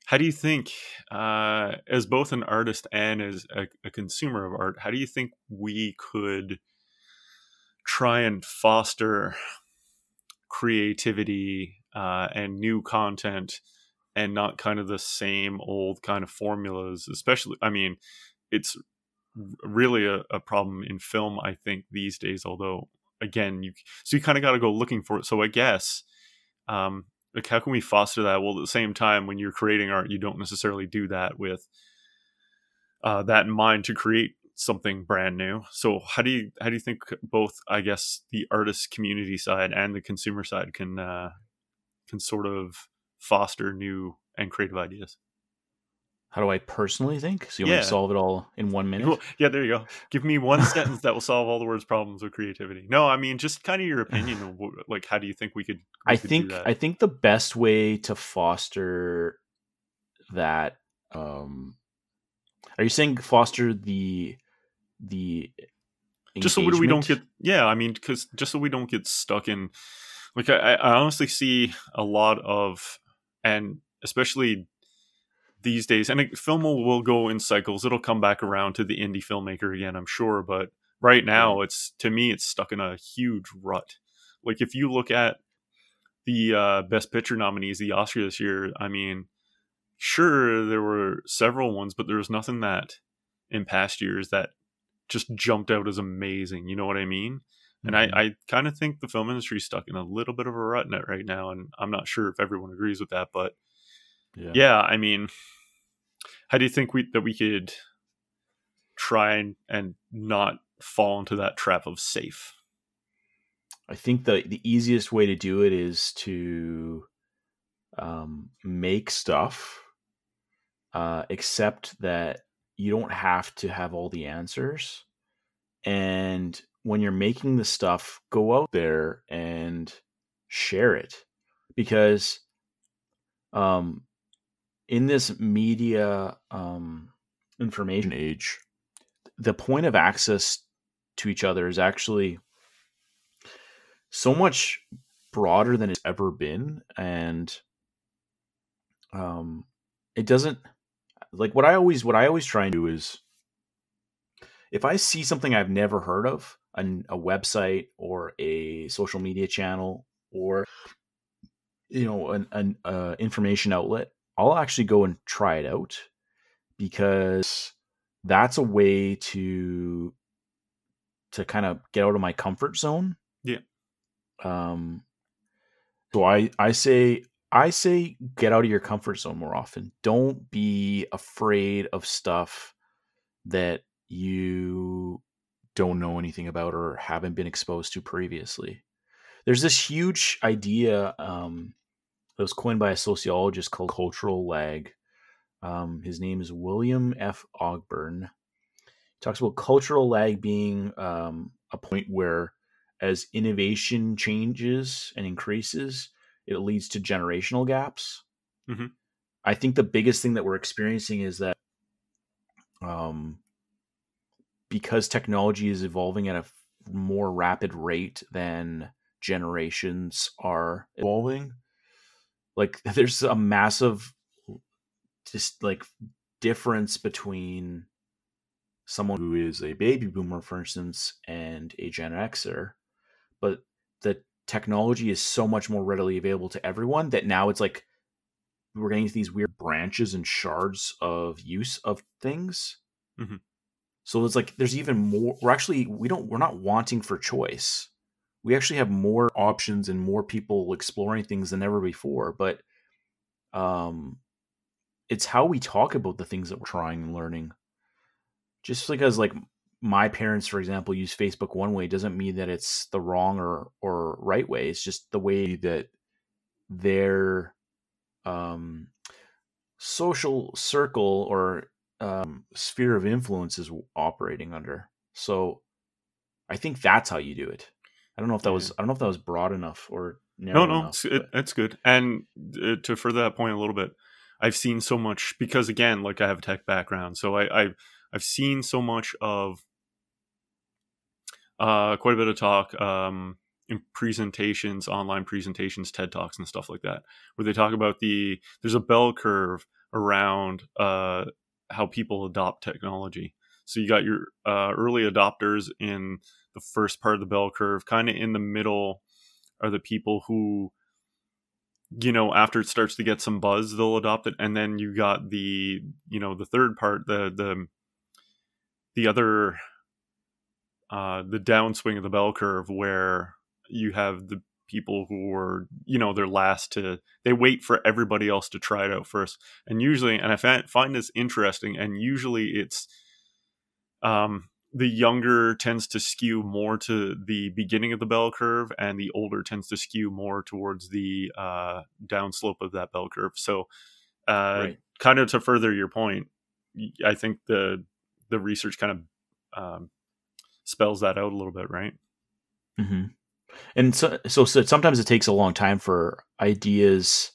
how do you think, uh, as both an artist and as a, a consumer of art, how do you think we could try and foster creativity uh, and new content and not kind of the same old kind of formulas especially i mean it's really a, a problem in film i think these days although again you so you kind of got to go looking for it. So i guess um like how can we foster that? Well at the same time when you're creating art you don't necessarily do that with uh, that in mind to create something brand new. So how do you how do you think both i guess the artist community side and the consumer side can uh can sort of foster new and creative ideas how do I personally think? So you yeah. want to solve it all in one minute? Yeah, there you go. Give me one sentence that will solve all the world's problems with creativity. No, I mean just kind of your opinion of what, like how do you think we could? We I could think I think the best way to foster that. um Are you saying foster the the just so we don't get yeah i mean because just so we don't get stuck in like I, I honestly see a lot of and especially these days, and film will, will go in cycles. It'll come back around to the indie filmmaker again, I'm sure. But right now, it's to me, it's stuck in a huge rut. Like if you look at the uh, best picture nominees, the Oscar this year, I mean, sure there were several ones, but there was nothing that in past years that just jumped out as amazing. You know what I mean? And mm-hmm. I, I kind of think the film industry is stuck in a little bit of a rut net right now, and I'm not sure if everyone agrees with that, but yeah, yeah I mean, how do you think we that we could try and, and not fall into that trap of safe? I think the the easiest way to do it is to um, make stuff, uh, accept that you don't have to have all the answers, and when you're making the stuff, go out there and share it. Because um, in this media um, information age, the point of access to each other is actually so much broader than it's ever been, and um, it doesn't like what I always what I always try and do is if I see something I've never heard of, an, a website or a social media channel or you know an, an uh, information outlet I'll actually go and try it out because that's a way to to kind of get out of my comfort zone. Yeah. Um so I I say I say get out of your comfort zone more often. Don't be afraid of stuff that you don't know anything about or haven't been exposed to previously. There's this huge idea um, it was coined by a sociologist called cultural lag. Um, his name is William F. Ogburn. He talks about cultural lag being um, a point where, as innovation changes and increases, it leads to generational gaps. Mm-hmm. I think the biggest thing that we're experiencing is that um, because technology is evolving at a more rapid rate than generations are evolving, like there's a massive just like difference between someone who is a baby boomer for instance and a gen xer but the technology is so much more readily available to everyone that now it's like we're getting to these weird branches and shards of use of things mm-hmm. So it's like there's even more we're actually we don't we're not wanting for choice we actually have more options and more people exploring things than ever before. But um, it's how we talk about the things that we're trying and learning. Just because, like, my parents, for example, use Facebook one way doesn't mean that it's the wrong or or right way. It's just the way that their um, social circle or um, sphere of influence is operating under. So I think that's how you do it. I don't know if that was I don't know if that was broad enough or no, no, enough, it's, it, it's good. And uh, to further that point a little bit, I've seen so much because again, like I have a tech background, so I, I've I've seen so much of uh, quite a bit of talk um, in presentations, online presentations, TED talks, and stuff like that, where they talk about the there's a bell curve around uh, how people adopt technology. So you got your uh, early adopters in the first part of the bell curve. Kind of in the middle are the people who you know after it starts to get some buzz they'll adopt it and then you got the you know the third part the the the other uh the downswing of the bell curve where you have the people who are you know they're last to they wait for everybody else to try it out first. And usually and i find, find this interesting and usually it's um the younger tends to skew more to the beginning of the bell curve and the older tends to skew more towards the uh downslope of that bell curve. So uh right. kind of to further your point i think the the research kind of um, spells that out a little bit right? Mm-hmm and so, so, so sometimes it takes a long time for ideas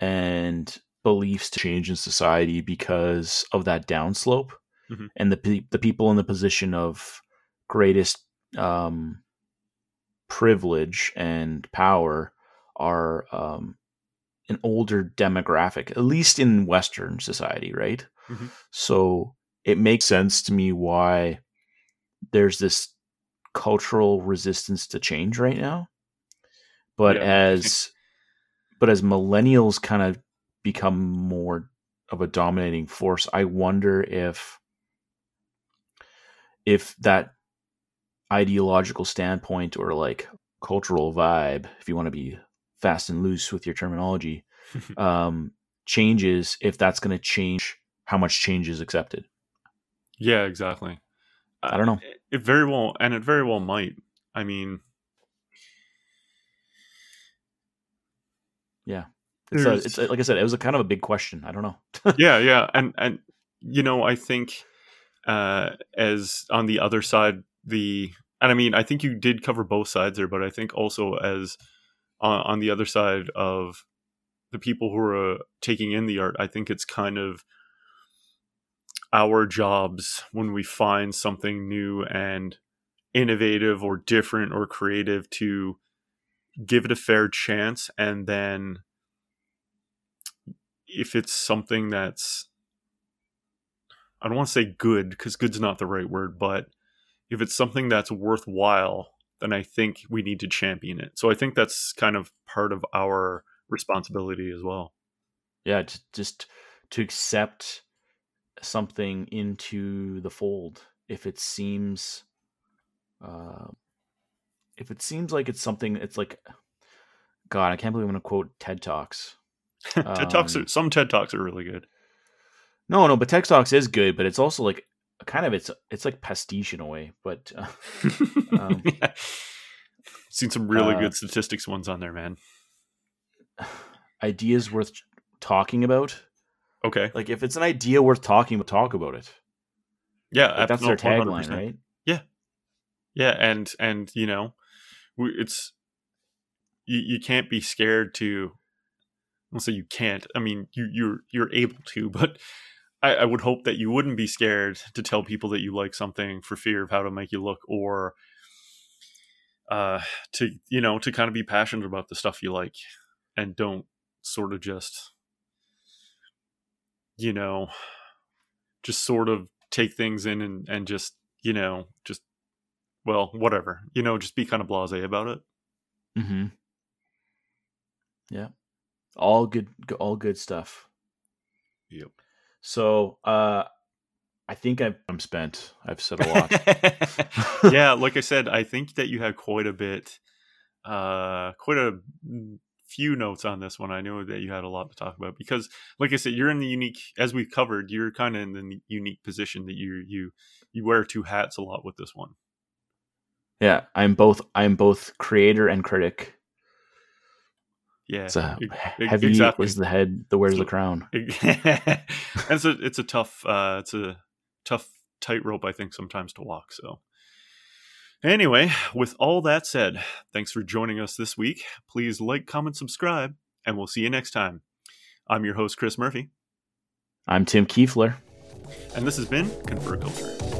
and beliefs to change in society because of that downslope mm-hmm. and the the people in the position of greatest um, privilege and power are um, an older demographic, at least in Western society, right? Mm-hmm. So it makes sense to me why there's this cultural resistance to change right now. But yeah. as but as millennials kind of become more of a dominating force, I wonder if if that ideological standpoint or like cultural vibe, if you want to be fast and loose with your terminology, um, changes if that's going to change how much change is accepted. Yeah, exactly. I don't know. It very well, and it very well might. I mean, yeah, it's, a, it's a, like I said, it was a kind of a big question. I don't know. yeah, yeah, and and you know, I think uh, as on the other side, the and I mean, I think you did cover both sides there, but I think also as on, on the other side of the people who are uh, taking in the art, I think it's kind of our jobs when we find something new and innovative or different or creative to give it a fair chance and then if it's something that's I don't want to say good because good's not the right word, but if it's something that's worthwhile, then I think we need to champion it. So I think that's kind of part of our responsibility as well. Yeah, just, just to accept something into the fold if it seems uh, if it seems like it's something it's like god i can't believe i'm going to quote ted talks. Ted um, talks are, some ted talks are really good. No no but ted talks is good but it's also like kind of it's it's like pastiche in a way but uh, um, yeah. seen some really uh, good statistics ones on there man. ideas worth talking about Okay. Like if it's an idea worth talking about, talk about it. Yeah, like that's their tagline, 100%. right? Yeah, yeah, and and you know, it's you, you can't be scared to. I'll say you can't. I mean, you you're you're able to, but I, I would hope that you wouldn't be scared to tell people that you like something for fear of how to make you look, or uh, to you know to kind of be passionate about the stuff you like, and don't sort of just you know, just sort of take things in and, and just, you know, just, well, whatever, you know, just be kind of blase about it. Mm-hmm. Yeah. All good, all good stuff. Yep. So, uh, I think i am spent. I've said a lot. yeah, like I said, I think that you had quite a bit, uh, quite a few notes on this one. I know that you had a lot to talk about because, like I said, you're in the unique, as we've covered, you're kind of in the unique position that you you you wear two hats a lot with this one. Yeah, I'm both. I'm both creator and critic. Yeah, it's a heavy exactly. is the head that wears so, the crown. and so it's a tough, uh, it's a tough tightrope, I think, sometimes to walk. So Anyway, with all that said, thanks for joining us this week. Please like, comment, subscribe, and we'll see you next time. I'm your host, Chris Murphy. I'm Tim Kiefler. And this has been Confer Culture.